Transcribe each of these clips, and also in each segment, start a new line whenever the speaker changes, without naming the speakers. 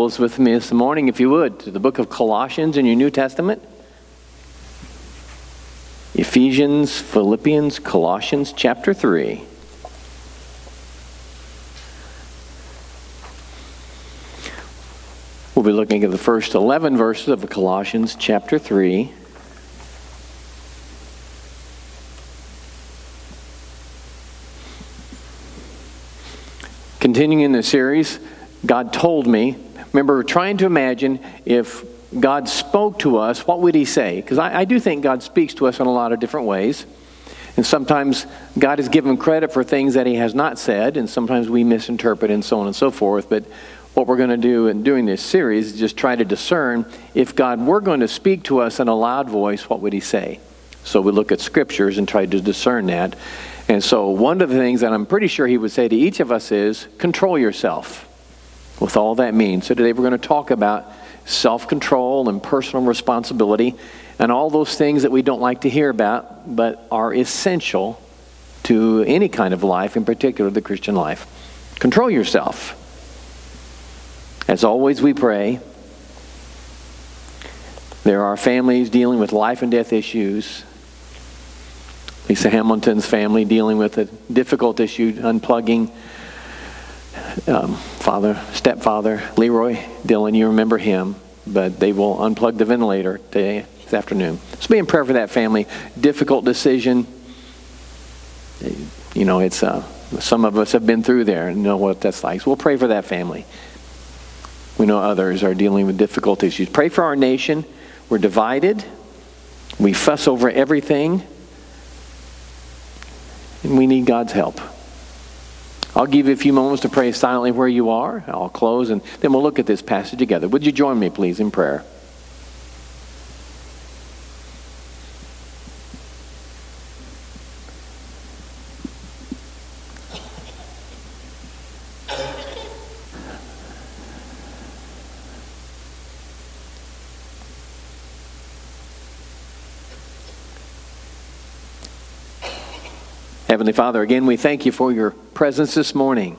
Bibles with me this morning, if you would, to the book of Colossians in your New Testament. Ephesians, Philippians, Colossians, chapter 3. We'll be looking at the first 11 verses of Colossians, chapter 3. Continuing in the series, God told me. Remember, trying to imagine if God spoke to us, what would He say? Because I, I do think God speaks to us in a lot of different ways. And sometimes God is given credit for things that He has not said, and sometimes we misinterpret and so on and so forth. But what we're going to do in doing this series is just try to discern if God were going to speak to us in a loud voice, what would He say? So we look at scriptures and try to discern that. And so one of the things that I'm pretty sure He would say to each of us is control yourself with all that means. So today we're going to talk about self control and personal responsibility and all those things that we don't like to hear about but are essential to any kind of life, in particular the Christian life. Control yourself. As always, we pray. There are families dealing with life and death issues. Lisa Hamilton's family dealing with a difficult issue, unplugging um, father, stepfather, Leroy Dillon. You remember him, but they will unplug the ventilator today, this afternoon. So be in prayer for that family. Difficult decision. You know, it's uh, some of us have been through there and know what that's like. So we'll pray for that family. We know others are dealing with difficult issues. Pray for our nation. We're divided. We fuss over everything. And we need God's help. I'll give you a few moments to pray silently where you are. I'll close and then we'll look at this passage together. Would you join me, please, in prayer? Heavenly Father, again, we thank you for your presence this morning.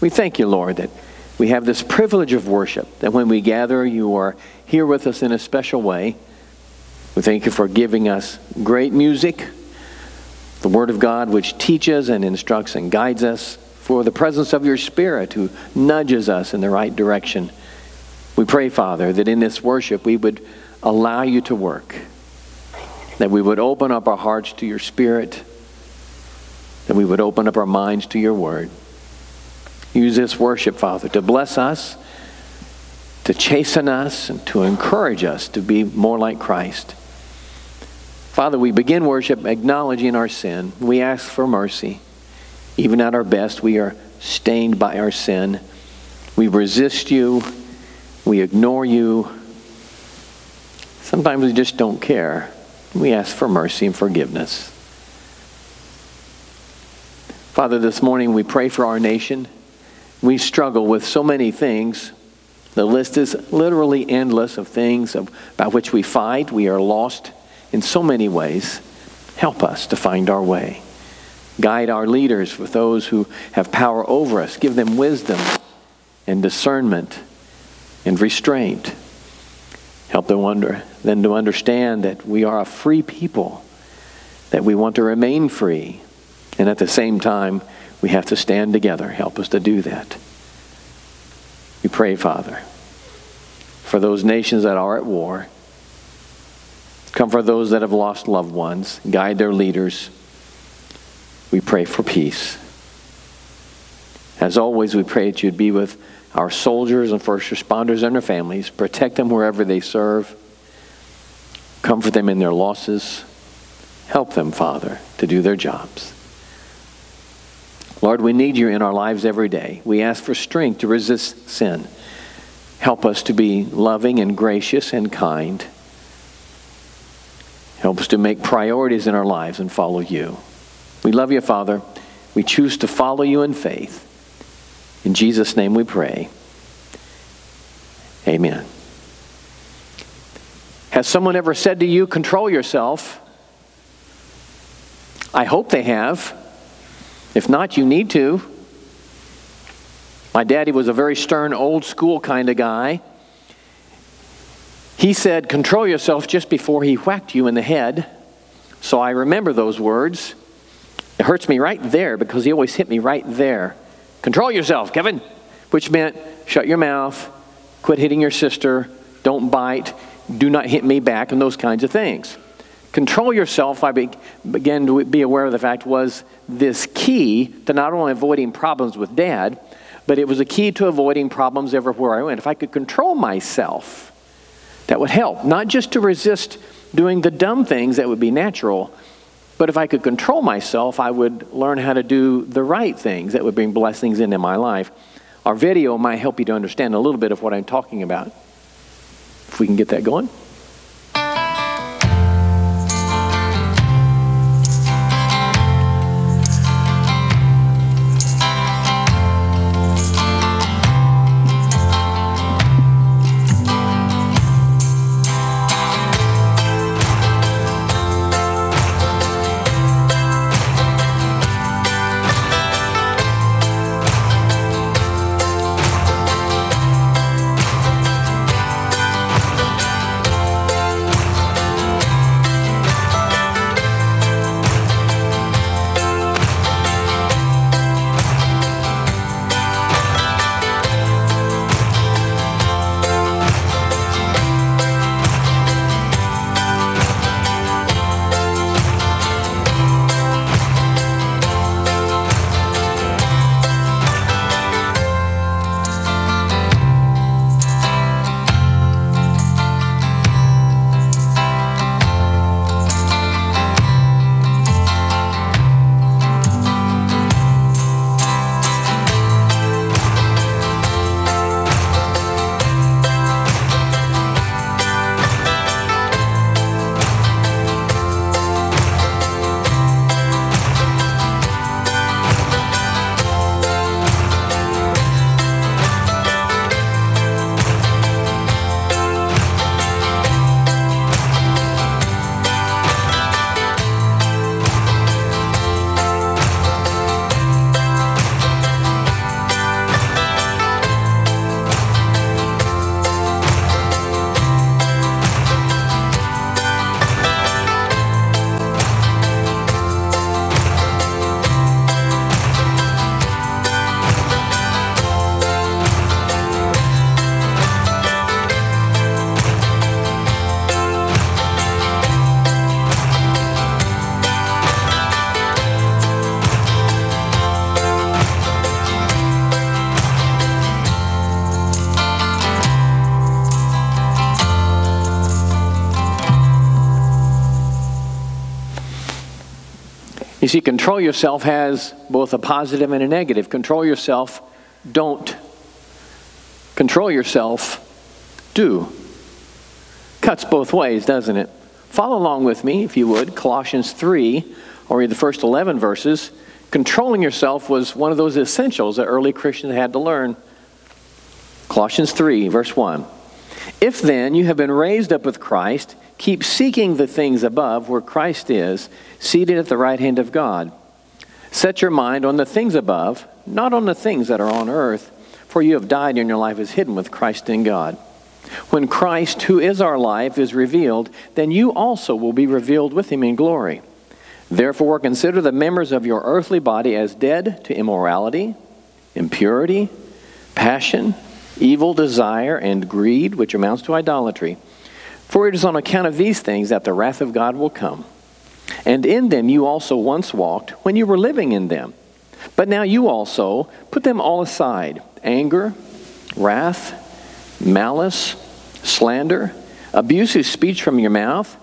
We thank you, Lord, that we have this privilege of worship, that when we gather, you are here with us in a special way. We thank you for giving us great music, the Word of God, which teaches and instructs and guides us, for the presence of your Spirit who nudges us in the right direction. We pray, Father, that in this worship we would allow you to work, that we would open up our hearts to your Spirit that we would open up our minds to your word. Use this worship, Father, to bless us, to chasten us, and to encourage us to be more like Christ. Father, we begin worship acknowledging our sin. We ask for mercy. Even at our best, we are stained by our sin. We resist you. We ignore you. Sometimes we just don't care. We ask for mercy and forgiveness. Father, this morning we pray for our nation. We struggle with so many things. The list is literally endless of things about which we fight. We are lost in so many ways. Help us to find our way. Guide our leaders with those who have power over us. Give them wisdom and discernment and restraint. Help them, under, them to understand that we are a free people, that we want to remain free, and at the same time, we have to stand together. Help us to do that. We pray, Father, for those nations that are at war. Comfort those that have lost loved ones. Guide their leaders. We pray for peace. As always, we pray that you'd be with our soldiers and first responders and their families. Protect them wherever they serve. Comfort them in their losses. Help them, Father, to do their jobs. Lord, we need you in our lives every day. We ask for strength to resist sin. Help us to be loving and gracious and kind. Help us to make priorities in our lives and follow you. We love you, Father. We choose to follow you in faith. In Jesus' name we pray. Amen. Has someone ever said to you, control yourself? I hope they have. If not, you need to. My daddy was a very stern, old school kind of guy. He said, Control yourself just before he whacked you in the head. So I remember those words. It hurts me right there because he always hit me right there. Control yourself, Kevin, which meant shut your mouth, quit hitting your sister, don't bite, do not hit me back, and those kinds of things. Control yourself, I began to be aware of the fact, was this key to not only avoiding problems with dad, but it was a key to avoiding problems everywhere I went. If I could control myself, that would help. Not just to resist doing the dumb things that would be natural, but if I could control myself, I would learn how to do the right things that would bring blessings into my life. Our video might help you to understand a little bit of what I'm talking about. If we can get that going. You see, control yourself has both a positive and a negative. Control yourself, don't. Control yourself, do. Cuts both ways, doesn't it? Follow along with me, if you would. Colossians 3, or the first 11 verses. Controlling yourself was one of those essentials that early Christians had to learn. Colossians 3, verse 1. If then you have been raised up with Christ, Keep seeking the things above where Christ is, seated at the right hand of God. Set your mind on the things above, not on the things that are on earth, for you have died and your life is hidden with Christ in God. When Christ, who is our life, is revealed, then you also will be revealed with him in glory. Therefore, consider the members of your earthly body as dead to immorality, impurity, passion, evil desire, and greed, which amounts to idolatry. For it is on account of these things that the wrath of God will come. And in them you also once walked when you were living in them. But now you also put them all aside anger, wrath, malice, slander, abusive speech from your mouth.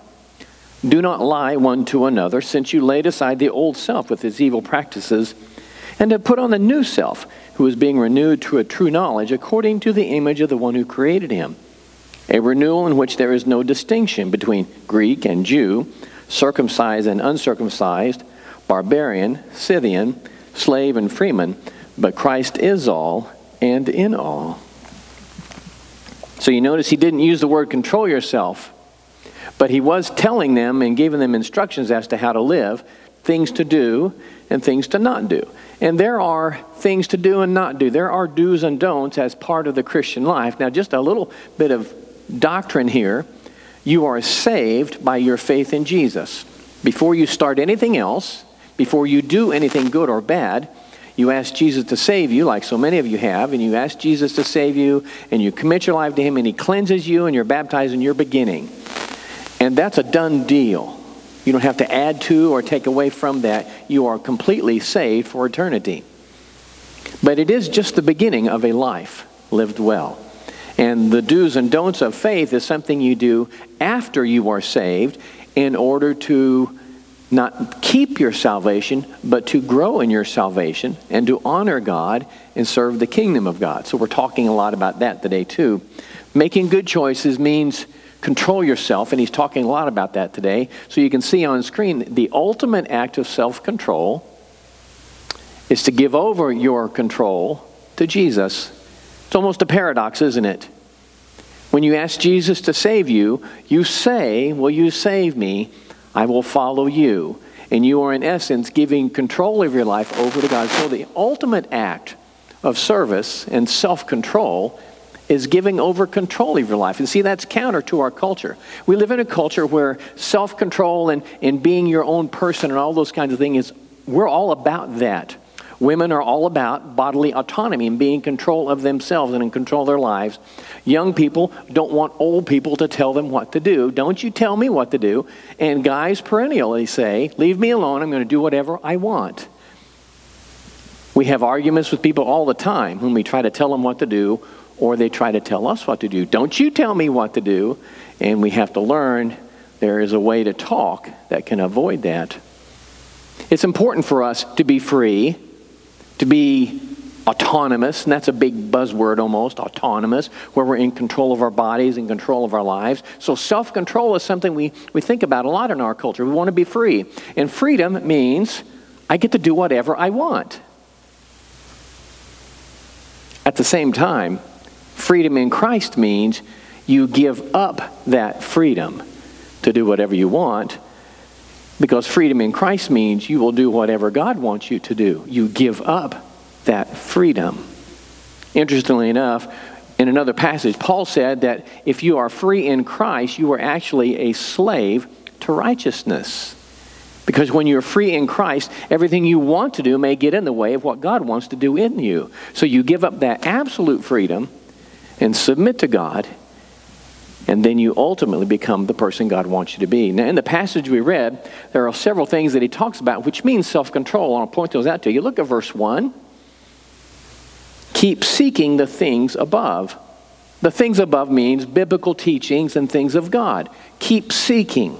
Do not lie one to another, since you laid aside the old self with its evil practices, and have put on the new self, who is being renewed to a true knowledge according to the image of the one who created him. A renewal in which there is no distinction between Greek and Jew, circumcised and uncircumcised, barbarian, Scythian, slave and freeman, but Christ is all and in all. So you notice he didn't use the word control yourself, but he was telling them and giving them instructions as to how to live, things to do and things to not do. And there are things to do and not do. There are do's and don'ts as part of the Christian life. Now, just a little bit of doctrine here. You are saved by your faith in Jesus. Before you start anything else, before you do anything good or bad, you ask Jesus to save you, like so many of you have, and you ask Jesus to save you, and you commit your life to Him, and He cleanses you, and you're baptized, and you're beginning. And that's a done deal. You don't have to add to or take away from that. You are completely saved for eternity. But it is just the beginning of a life lived well. And the do's and don'ts of faith is something you do after you are saved in order to not keep your salvation, but to grow in your salvation and to honor God and serve the kingdom of God. So we're talking a lot about that today, too. Making good choices means control yourself, and he's talking a lot about that today. So you can see on screen the ultimate act of self control is to give over your control to Jesus. It's almost a paradox, isn't it? When you ask Jesus to save you, you say, Will you save me? I will follow you. And you are, in essence, giving control of your life over to God. So the ultimate act of service and self control is giving over control of your life. And see, that's counter to our culture. We live in a culture where self control and, and being your own person and all those kinds of things, is, we're all about that. Women are all about bodily autonomy and being in control of themselves and in control of their lives. Young people don't want old people to tell them what to do. Don't you tell me what to do. And guys perennially say, Leave me alone. I'm going to do whatever I want. We have arguments with people all the time when we try to tell them what to do or they try to tell us what to do. Don't you tell me what to do. And we have to learn there is a way to talk that can avoid that. It's important for us to be free, to be autonomous, and that's a big buzzword almost, autonomous, where we're in control of our bodies and control of our lives. So self control is something we, we think about a lot in our culture. We want to be free. And freedom means I get to do whatever I want. At the same time, freedom in Christ means you give up that freedom to do whatever you want because freedom in Christ means you will do whatever God wants you to do. You give up that freedom. Interestingly enough, in another passage, Paul said that if you are free in Christ, you are actually a slave to righteousness. Because when you're free in Christ, everything you want to do may get in the way of what God wants to do in you. So you give up that absolute freedom and submit to God, and then you ultimately become the person God wants you to be. Now, in the passage we read, there are several things that he talks about, which means self control. I'll point those out to you. Look at verse 1. Keep seeking the things above. The things above means biblical teachings and things of God. Keep seeking.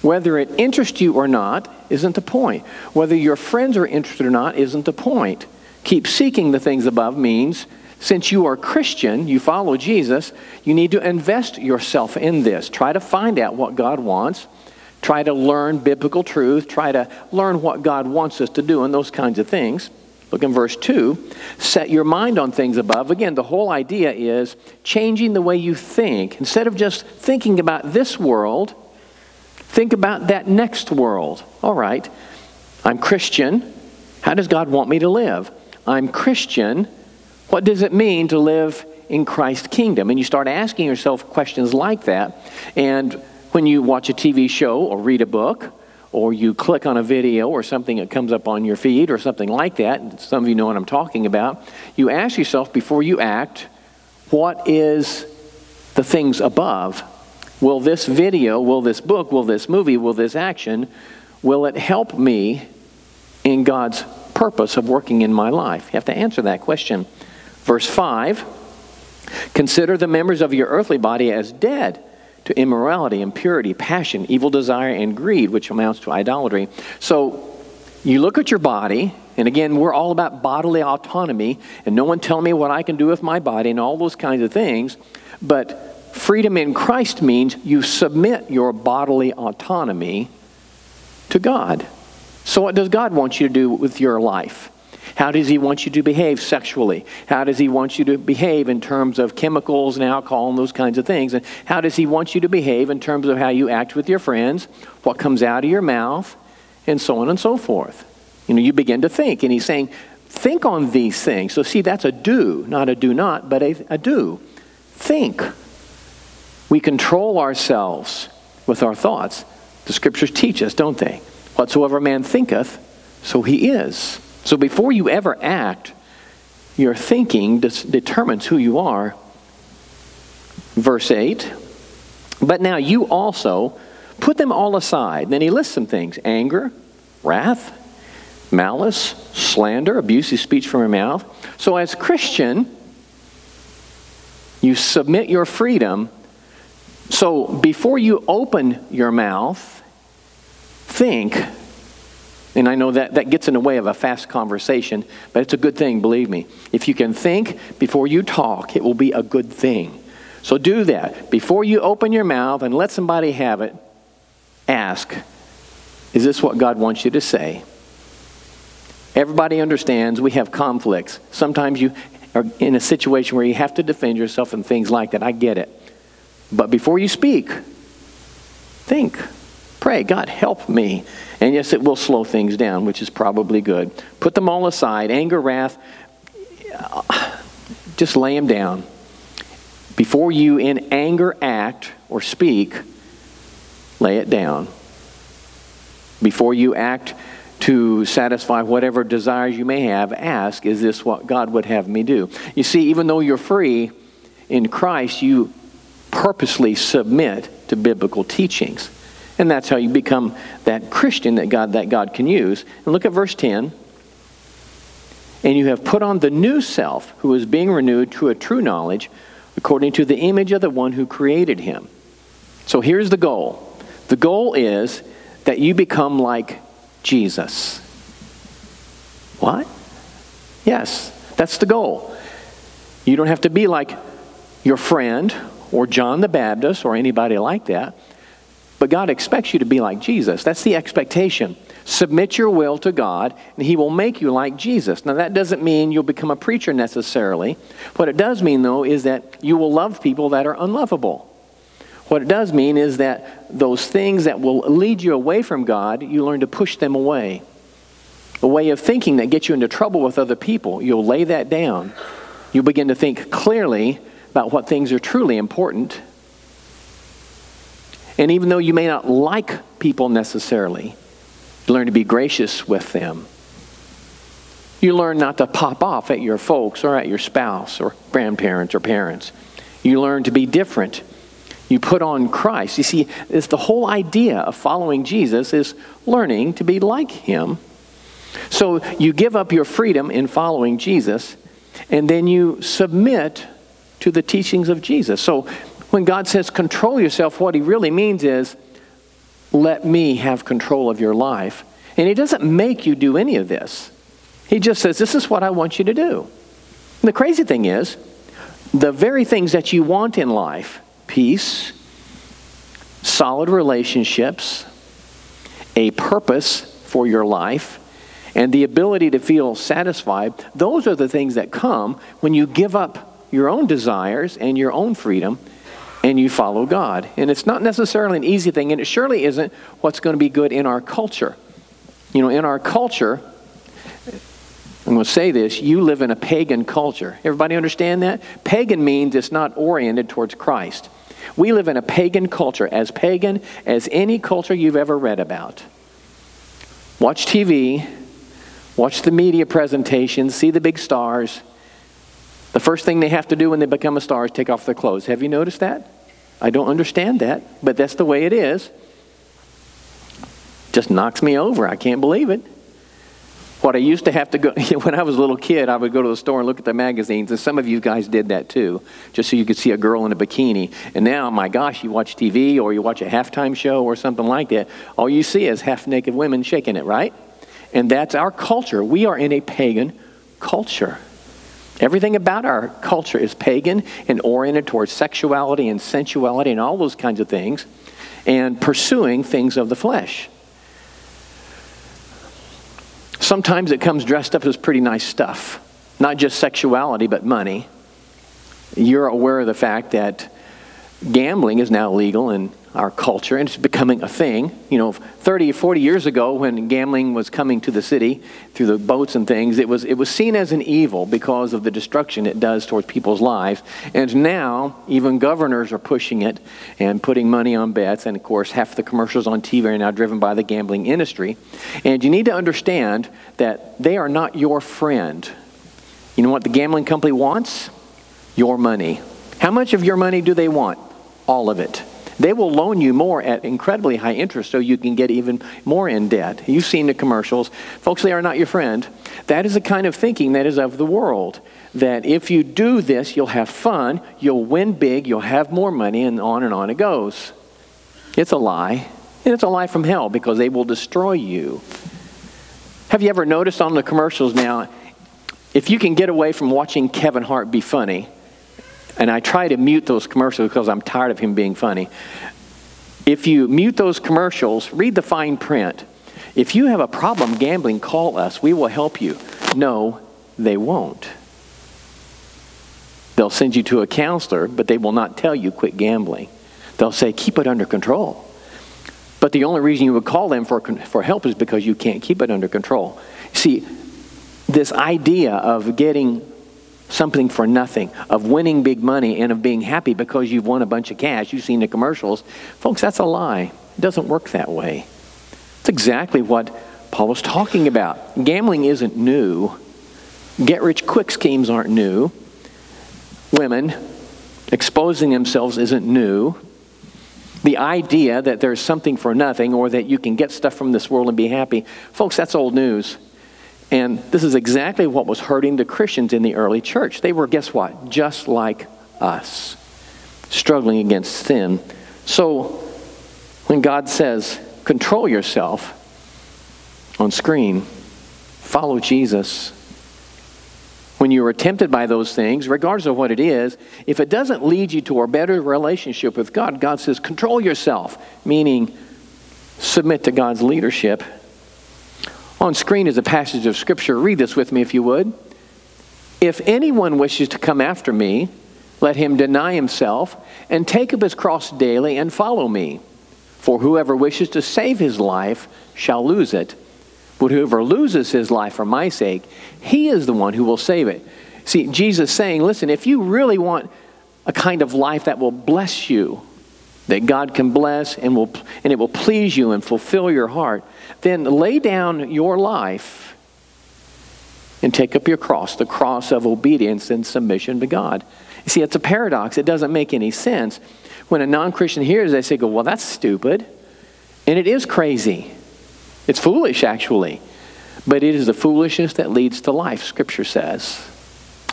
Whether it interests you or not isn't the point. Whether your friends are interested or not isn't the point. Keep seeking the things above means since you are Christian, you follow Jesus, you need to invest yourself in this. Try to find out what God wants. Try to learn biblical truth. Try to learn what God wants us to do and those kinds of things. Look in verse 2. Set your mind on things above. Again, the whole idea is changing the way you think. Instead of just thinking about this world, think about that next world. All right, I'm Christian. How does God want me to live? I'm Christian. What does it mean to live in Christ's kingdom? And you start asking yourself questions like that. And when you watch a TV show or read a book, or you click on a video or something that comes up on your feed or something like that, some of you know what I'm talking about, you ask yourself before you act, what is the things above? Will this video, will this book, will this movie, will this action, will it help me in God's purpose of working in my life? You have to answer that question. Verse 5 Consider the members of your earthly body as dead to immorality, impurity, passion, evil desire, and greed, which amounts to idolatry. So you look at your body, and again, we're all about bodily autonomy, and no one tell me what I can do with my body and all those kinds of things. But freedom in Christ means you submit your bodily autonomy to God. So, what does God want you to do with your life? How does He want you to behave sexually? How does He want you to behave in terms of chemicals and alcohol and those kinds of things? And how does He want you to behave in terms of how you act with your friends, what comes out of your mouth, and so on and so forth? You know, you begin to think, and He's saying, think on these things. So, see, that's a do, not a do not, but a, a do. Think. We control ourselves with our thoughts. The scriptures teach us, don't they? Whatsoever man thinketh, so he is. So before you ever act, your thinking determines who you are. Verse 8 But now you also put them all aside. Then he lists some things anger, wrath, malice, slander, abusive speech from your mouth. So as Christian, you submit your freedom. So before you open your mouth, think and I know that that gets in the way of a fast conversation, but it's a good thing, believe me. If you can think before you talk, it will be a good thing. So do that. Before you open your mouth and let somebody have it, ask, is this what God wants you to say? Everybody understands we have conflicts. Sometimes you are in a situation where you have to defend yourself and things like that. I get it. But before you speak, think. Pray, God, help me. And yes, it will slow things down, which is probably good. Put them all aside anger, wrath, uh, just lay them down. Before you, in anger, act or speak, lay it down. Before you act to satisfy whatever desires you may have, ask, is this what God would have me do? You see, even though you're free in Christ, you purposely submit to biblical teachings. And that's how you become that Christian that God, that God can use. And look at verse 10. And you have put on the new self, who is being renewed to a true knowledge, according to the image of the one who created him. So here's the goal the goal is that you become like Jesus. What? Yes, that's the goal. You don't have to be like your friend or John the Baptist or anybody like that. But God expects you to be like Jesus. That's the expectation. Submit your will to God, and He will make you like Jesus. Now, that doesn't mean you'll become a preacher necessarily. What it does mean, though, is that you will love people that are unlovable. What it does mean is that those things that will lead you away from God, you learn to push them away. A way of thinking that gets you into trouble with other people, you'll lay that down. You'll begin to think clearly about what things are truly important and even though you may not like people necessarily, you learn to be gracious with them. You learn not to pop off at your folks or at your spouse or grandparents or parents. You learn to be different. You put on Christ. You see, it's the whole idea of following Jesus is learning to be like him. So you give up your freedom in following Jesus, and then you submit to the teachings of Jesus. So when God says control yourself, what he really means is let me have control of your life. And he doesn't make you do any of this. He just says, This is what I want you to do. And the crazy thing is, the very things that you want in life peace, solid relationships, a purpose for your life, and the ability to feel satisfied those are the things that come when you give up your own desires and your own freedom and you follow God. And it's not necessarily an easy thing, and it surely isn't what's going to be good in our culture. You know, in our culture, I'm going to say this you live in a pagan culture. Everybody understand that? Pagan means it's not oriented towards Christ. We live in a pagan culture, as pagan as any culture you've ever read about. Watch TV, watch the media presentations, see the big stars. The first thing they have to do when they become a star is take off their clothes. Have you noticed that? I don't understand that, but that's the way it is. Just knocks me over. I can't believe it. What I used to have to go, when I was a little kid, I would go to the store and look at the magazines, and some of you guys did that too, just so you could see a girl in a bikini. And now, my gosh, you watch TV or you watch a halftime show or something like that, all you see is half naked women shaking it, right? And that's our culture. We are in a pagan culture. Everything about our culture is pagan and oriented towards sexuality and sensuality and all those kinds of things, and pursuing things of the flesh. Sometimes it comes dressed up as pretty nice stuff, not just sexuality, but money. You're aware of the fact that gambling is now legal in our culture and it's becoming a thing. You know, 30 or 40 years ago when gambling was coming to the city through the boats and things, it was, it was seen as an evil because of the destruction it does towards people's lives. And now even governors are pushing it and putting money on bets. And of course, half the commercials on TV are now driven by the gambling industry. And you need to understand that they are not your friend. You know what the gambling company wants? Your money. How much of your money do they want? All of it. They will loan you more at incredibly high interest so you can get even more in debt. You've seen the commercials. Folks, they are not your friend. That is the kind of thinking that is of the world. That if you do this, you'll have fun, you'll win big, you'll have more money, and on and on it goes. It's a lie. And it's a lie from hell because they will destroy you. Have you ever noticed on the commercials now, if you can get away from watching Kevin Hart be funny, and I try to mute those commercials because I'm tired of him being funny. If you mute those commercials, read the fine print. If you have a problem gambling, call us. We will help you. No, they won't. They'll send you to a counselor, but they will not tell you quit gambling. They'll say keep it under control. But the only reason you would call them for, for help is because you can't keep it under control. See, this idea of getting something for nothing, of winning big money, and of being happy because you've won a bunch of cash. You've seen the commercials. Folks, that's a lie. It doesn't work that way. It's exactly what Paul was talking about. Gambling isn't new, get rich quick schemes aren't new. Women exposing themselves isn't new. The idea that there's something for nothing or that you can get stuff from this world and be happy, folks, that's old news. And this is exactly what was hurting the Christians in the early church. They were, guess what? Just like us, struggling against sin. So when God says, control yourself on screen, follow Jesus. When you are tempted by those things, regardless of what it is, if it doesn't lead you to a better relationship with God, God says, control yourself, meaning submit to God's leadership on screen is a passage of Scripture. Read this with me if you would. If anyone wishes to come after me, let him deny himself and take up his cross daily and follow me. For whoever wishes to save his life shall lose it. But whoever loses his life for my sake, he is the one who will save it. See, Jesus saying, listen, if you really want a kind of life that will bless you, that God can bless and, will, and it will please you and fulfill your heart, then lay down your life and take up your cross, the cross of obedience and submission to God. You see, it's a paradox. It doesn't make any sense. When a non Christian hears, they say, go, well, that's stupid. And it is crazy. It's foolish, actually. But it is the foolishness that leads to life, Scripture says.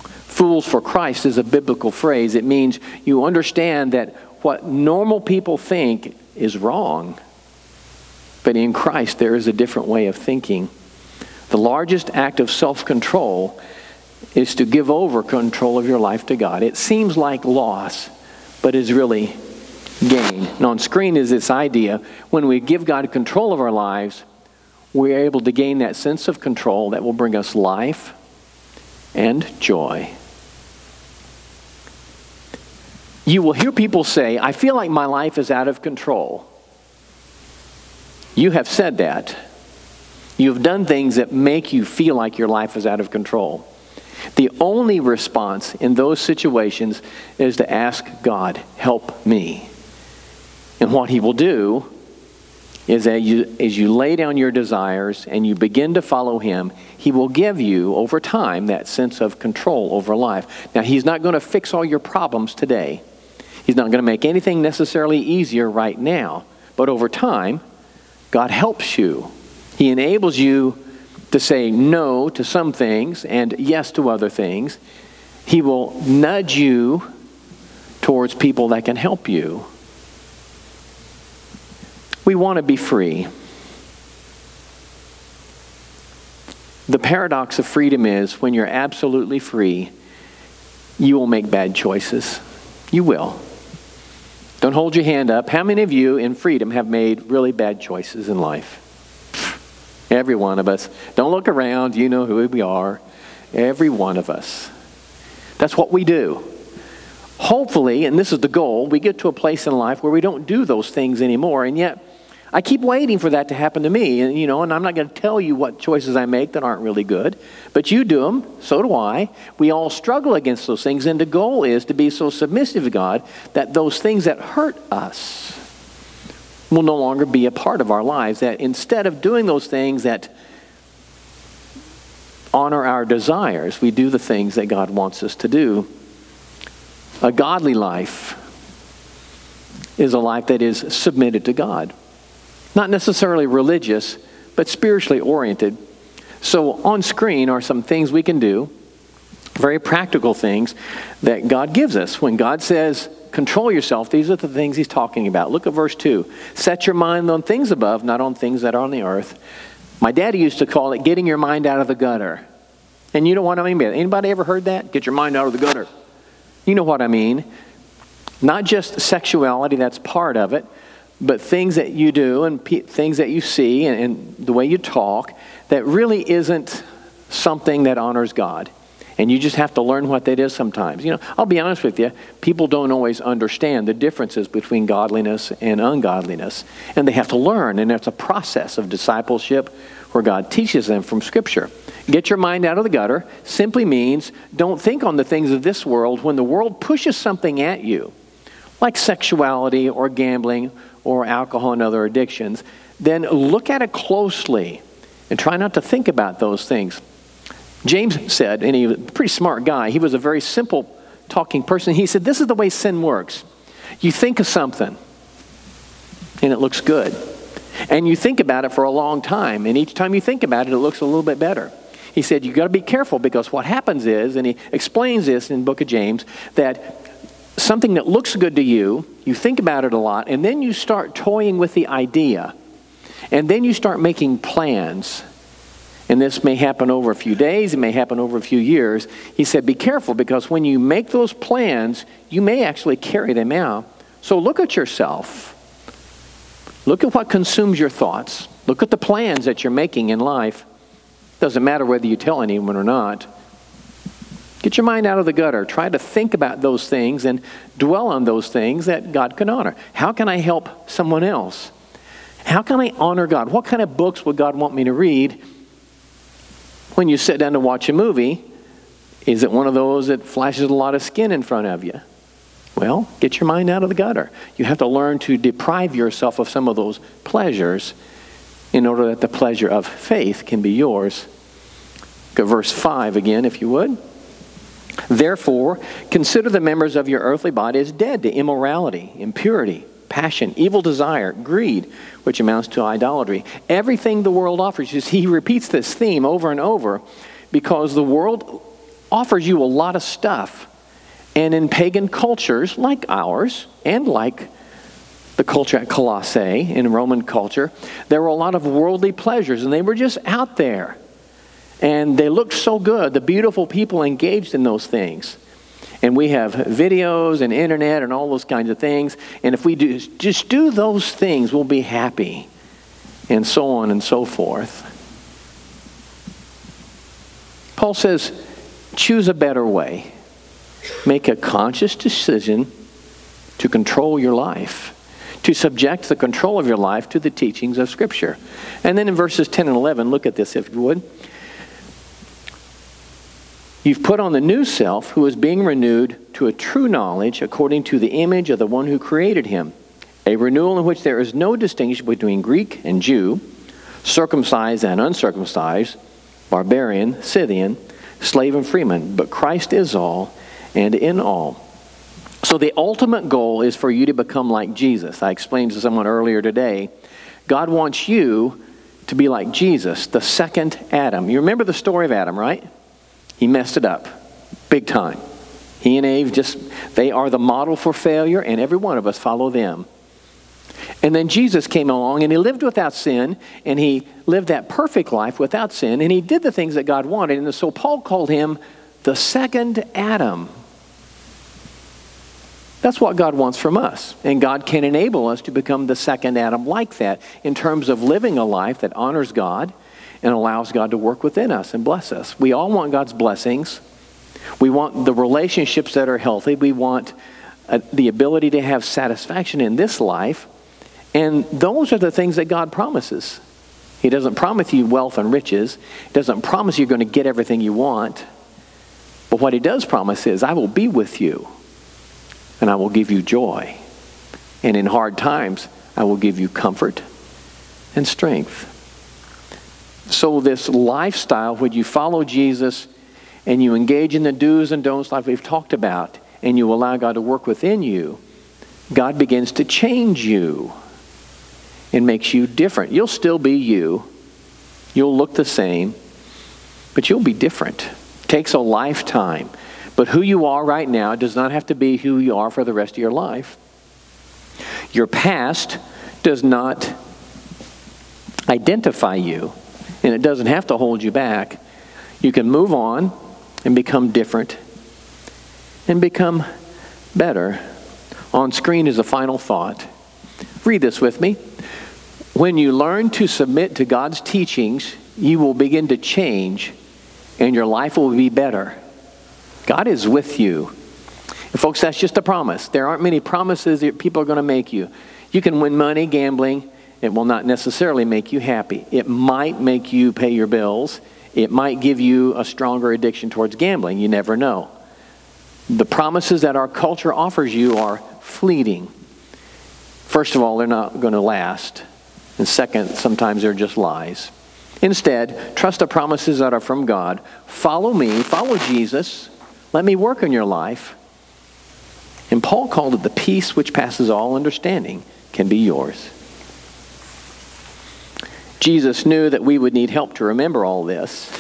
Fools for Christ is a biblical phrase. It means you understand that what normal people think is wrong. But in Christ, there is a different way of thinking. The largest act of self control is to give over control of your life to God. It seems like loss, but is really gain. And on screen is this idea when we give God control of our lives, we're able to gain that sense of control that will bring us life and joy. You will hear people say, I feel like my life is out of control. You have said that. You have done things that make you feel like your life is out of control. The only response in those situations is to ask God, help me. And what He will do is as you, as you lay down your desires and you begin to follow Him, He will give you over time that sense of control over life. Now, He's not going to fix all your problems today. He's not going to make anything necessarily easier right now. But over time, God helps you. He enables you to say no to some things and yes to other things. He will nudge you towards people that can help you. We want to be free. The paradox of freedom is when you're absolutely free, you will make bad choices. You will. Don't hold your hand up. How many of you in freedom have made really bad choices in life? Every one of us. Don't look around. You know who we are. Every one of us. That's what we do. Hopefully, and this is the goal, we get to a place in life where we don't do those things anymore, and yet I keep waiting for that to happen to me, and you know, and I'm not going to tell you what choices I make that aren't really good, but you do them, so do I. We all struggle against those things, and the goal is to be so submissive to God that those things that hurt us will no longer be a part of our lives. That instead of doing those things that honor our desires, we do the things that God wants us to do. A godly life is a life that is submitted to God. Not necessarily religious, but spiritually oriented. So, on screen are some things we can do, very practical things that God gives us. When God says, control yourself, these are the things He's talking about. Look at verse 2. Set your mind on things above, not on things that are on the earth. My daddy used to call it getting your mind out of the gutter. And you know what I mean by that? Anybody ever heard that? Get your mind out of the gutter. You know what I mean. Not just sexuality, that's part of it, but things that you do and pe- things that you see and, and the way you talk that really isn't something that honors God. And you just have to learn what that is sometimes. You know, I'll be honest with you, people don't always understand the differences between godliness and ungodliness. And they have to learn, and it's a process of discipleship where God teaches them from Scripture. Get your mind out of the gutter simply means don't think on the things of this world when the world pushes something at you, like sexuality or gambling or alcohol and other addictions, then look at it closely and try not to think about those things. James said, and he was a pretty smart guy, he was a very simple talking person. He said, This is the way sin works. You think of something, and it looks good. And you think about it for a long time, and each time you think about it, it looks a little bit better. He said, You've got to be careful because what happens is, and he explains this in the book of James, that something that looks good to you, you think about it a lot, and then you start toying with the idea. And then you start making plans. And this may happen over a few days, it may happen over a few years. He said, Be careful because when you make those plans, you may actually carry them out. So look at yourself. Look at what consumes your thoughts. Look at the plans that you're making in life. Doesn't matter whether you tell anyone or not. Get your mind out of the gutter. Try to think about those things and dwell on those things that God can honor. How can I help someone else? How can I honor God? What kind of books would God want me to read? When you sit down to watch a movie, is it one of those that flashes a lot of skin in front of you? Well, get your mind out of the gutter. You have to learn to deprive yourself of some of those pleasures in order that the pleasure of faith can be yours. Go verse 5 again, if you would. Therefore, consider the members of your earthly body as dead to immorality, impurity, passion, evil desire, greed, which amounts to idolatry. Everything the world offers you. He repeats this theme over and over because the world offers you a lot of stuff. And in pagan cultures like ours and like the culture at Colossae, in Roman culture, there were a lot of worldly pleasures, and they were just out there. And they looked so good, the beautiful people engaged in those things. And we have videos and internet and all those kinds of things. And if we do, just do those things, we'll be happy. And so on and so forth. Paul says, choose a better way. Make a conscious decision to control your life, to subject the control of your life to the teachings of Scripture. And then in verses 10 and 11, look at this if you would. You've put on the new self who is being renewed to a true knowledge according to the image of the one who created him. A renewal in which there is no distinction between Greek and Jew, circumcised and uncircumcised, barbarian, Scythian, slave and freeman, but Christ is all and in all. So the ultimate goal is for you to become like Jesus. I explained to someone earlier today. God wants you to be like Jesus, the second Adam. You remember the story of Adam, right? He messed it up big time. He and Eve just, they are the model for failure, and every one of us follow them. And then Jesus came along and he lived without sin and he lived that perfect life without sin and he did the things that God wanted. And so Paul called him the second Adam. That's what God wants from us. And God can enable us to become the second Adam like that in terms of living a life that honors God and allows God to work within us and bless us. We all want God's blessings. We want the relationships that are healthy. We want uh, the ability to have satisfaction in this life. And those are the things that God promises. He doesn't promise you wealth and riches. He doesn't promise you're going to get everything you want. But what he does promise is, I will be with you and I will give you joy. And in hard times, I will give you comfort and strength. So, this lifestyle, when you follow Jesus and you engage in the do's and don'ts like we've talked about, and you allow God to work within you, God begins to change you and makes you different. You'll still be you. You'll look the same, but you'll be different. It takes a lifetime. But who you are right now does not have to be who you are for the rest of your life. Your past does not identify you, and it doesn't have to hold you back. You can move on and become different and become better. On screen is a final thought. Read this with me. When you learn to submit to God's teachings, you will begin to change and your life will be better. God is with you. And folks, that's just a promise. There aren't many promises that people are going to make you. You can win money gambling. It will not necessarily make you happy. It might make you pay your bills. It might give you a stronger addiction towards gambling. You never know. The promises that our culture offers you are fleeting. First of all, they're not going to last. And second, sometimes they're just lies. Instead, trust the promises that are from God. Follow me, follow Jesus. Let me work in your life. And Paul called it the peace which passes all understanding can be yours. Jesus knew that we would need help to remember all this.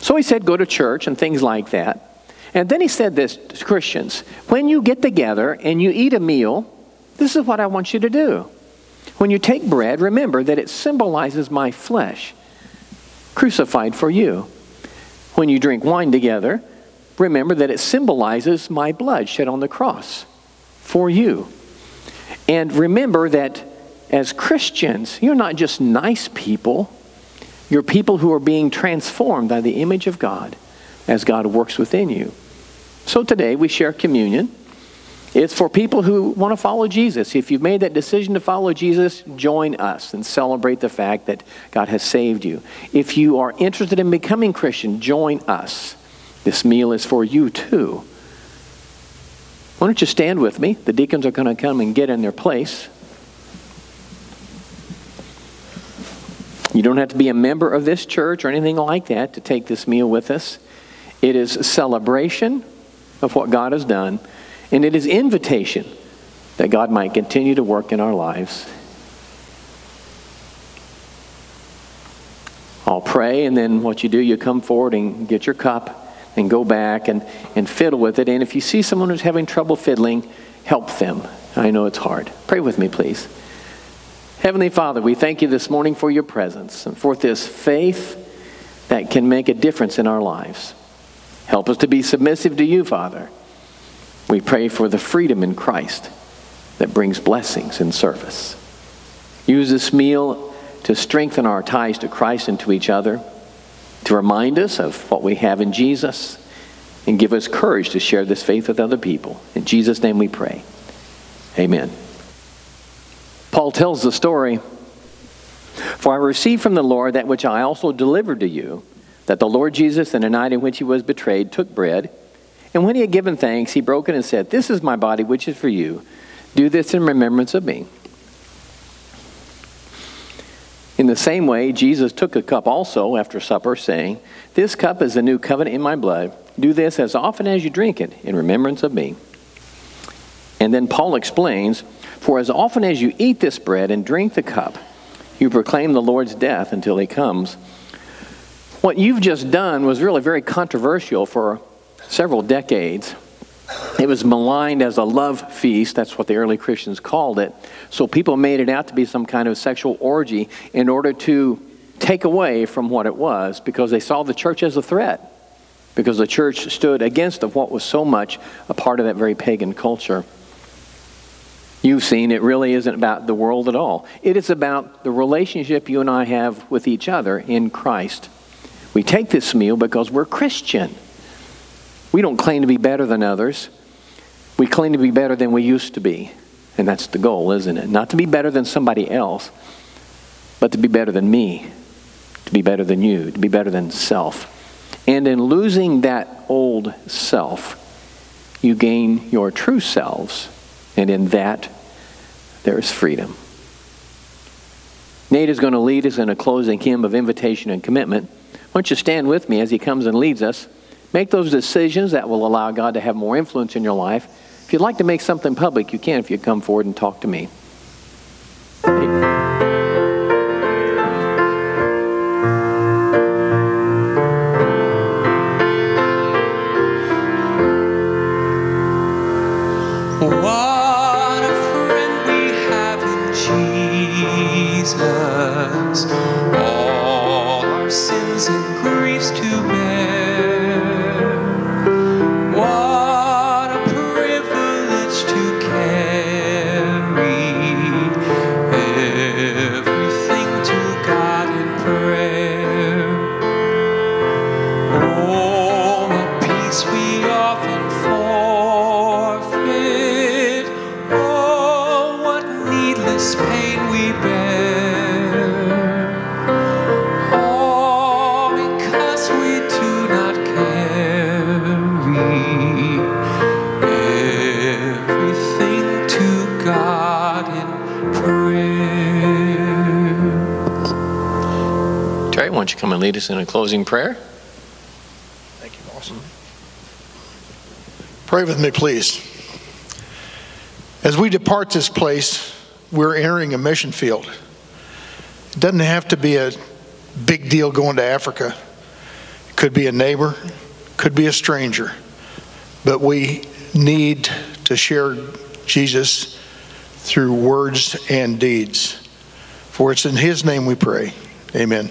So he said, go to church and things like that. And then he said this to Christians when you get together and you eat a meal, this is what I want you to do. When you take bread, remember that it symbolizes my flesh, crucified for you. When you drink wine together, remember that it symbolizes my blood shed on the cross for you. And remember that as Christians, you're not just nice people, you're people who are being transformed by the image of God as God works within you. So today we share communion. It's for people who want to follow Jesus. If you've made that decision to follow Jesus, join us and celebrate the fact that God has saved you. If you are interested in becoming Christian, join us. This meal is for you too. Why don't you stand with me? The deacons are going to come and get in their place. You don't have to be a member of this church or anything like that to take this meal with us. It is celebration of what God has done. And it is invitation that God might continue to work in our lives. I'll pray, and then what you do, you come forward and get your cup and go back and, and fiddle with it. And if you see someone who's having trouble fiddling, help them. I know it's hard. Pray with me, please. Heavenly Father, we thank you this morning for your presence and for this faith that can make a difference in our lives. Help us to be submissive to you, Father. We pray for the freedom in Christ that brings blessings in service. Use this meal to strengthen our ties to Christ and to each other, to remind us of what we have in Jesus, and give us courage to share this faith with other people. In Jesus' name we pray. Amen. Paul tells the story For I received from the Lord that which I also delivered to you, that the Lord Jesus, in the night in which he was betrayed, took bread. And when he had given thanks, he broke it and said, This is my body, which is for you. Do this in remembrance of me. In the same way, Jesus took a cup also after supper, saying, This cup is the new covenant in my blood. Do this as often as you drink it in remembrance of me. And then Paul explains For as often as you eat this bread and drink the cup, you proclaim the Lord's death until he comes. What you've just done was really very controversial for several decades. It was maligned as a love feast. That's what the early Christians called it. So people made it out to be some kind of sexual orgy in order to take away from what it was because they saw the church as a threat. Because the church stood against of what was so much a part of that very pagan culture. You've seen it really isn't about the world at all. It is about the relationship you and I have with each other in Christ. We take this meal because we're Christian. We don't claim to be better than others. We claim to be better than we used to be. And that's the goal, isn't it? Not to be better than somebody else, but to be better than me, to be better than you, to be better than self. And in losing that old self, you gain your true selves. And in that, there is freedom. Nate is going to lead us in a closing hymn of invitation and commitment. Why don't you stand with me as he comes and leads us? Make those decisions that will allow God to have more influence in your life. If you'd like to make something public, you can if you come forward and talk to me.
What
us in a closing prayer?
Thank you, boss. Mm-hmm. Pray with me, please. As we depart this place, we're entering a mission field. It doesn't have to be a big deal going to Africa. It could be a neighbor, could be a stranger. But we need to share Jesus through words and deeds. For it's in His name we pray. Amen.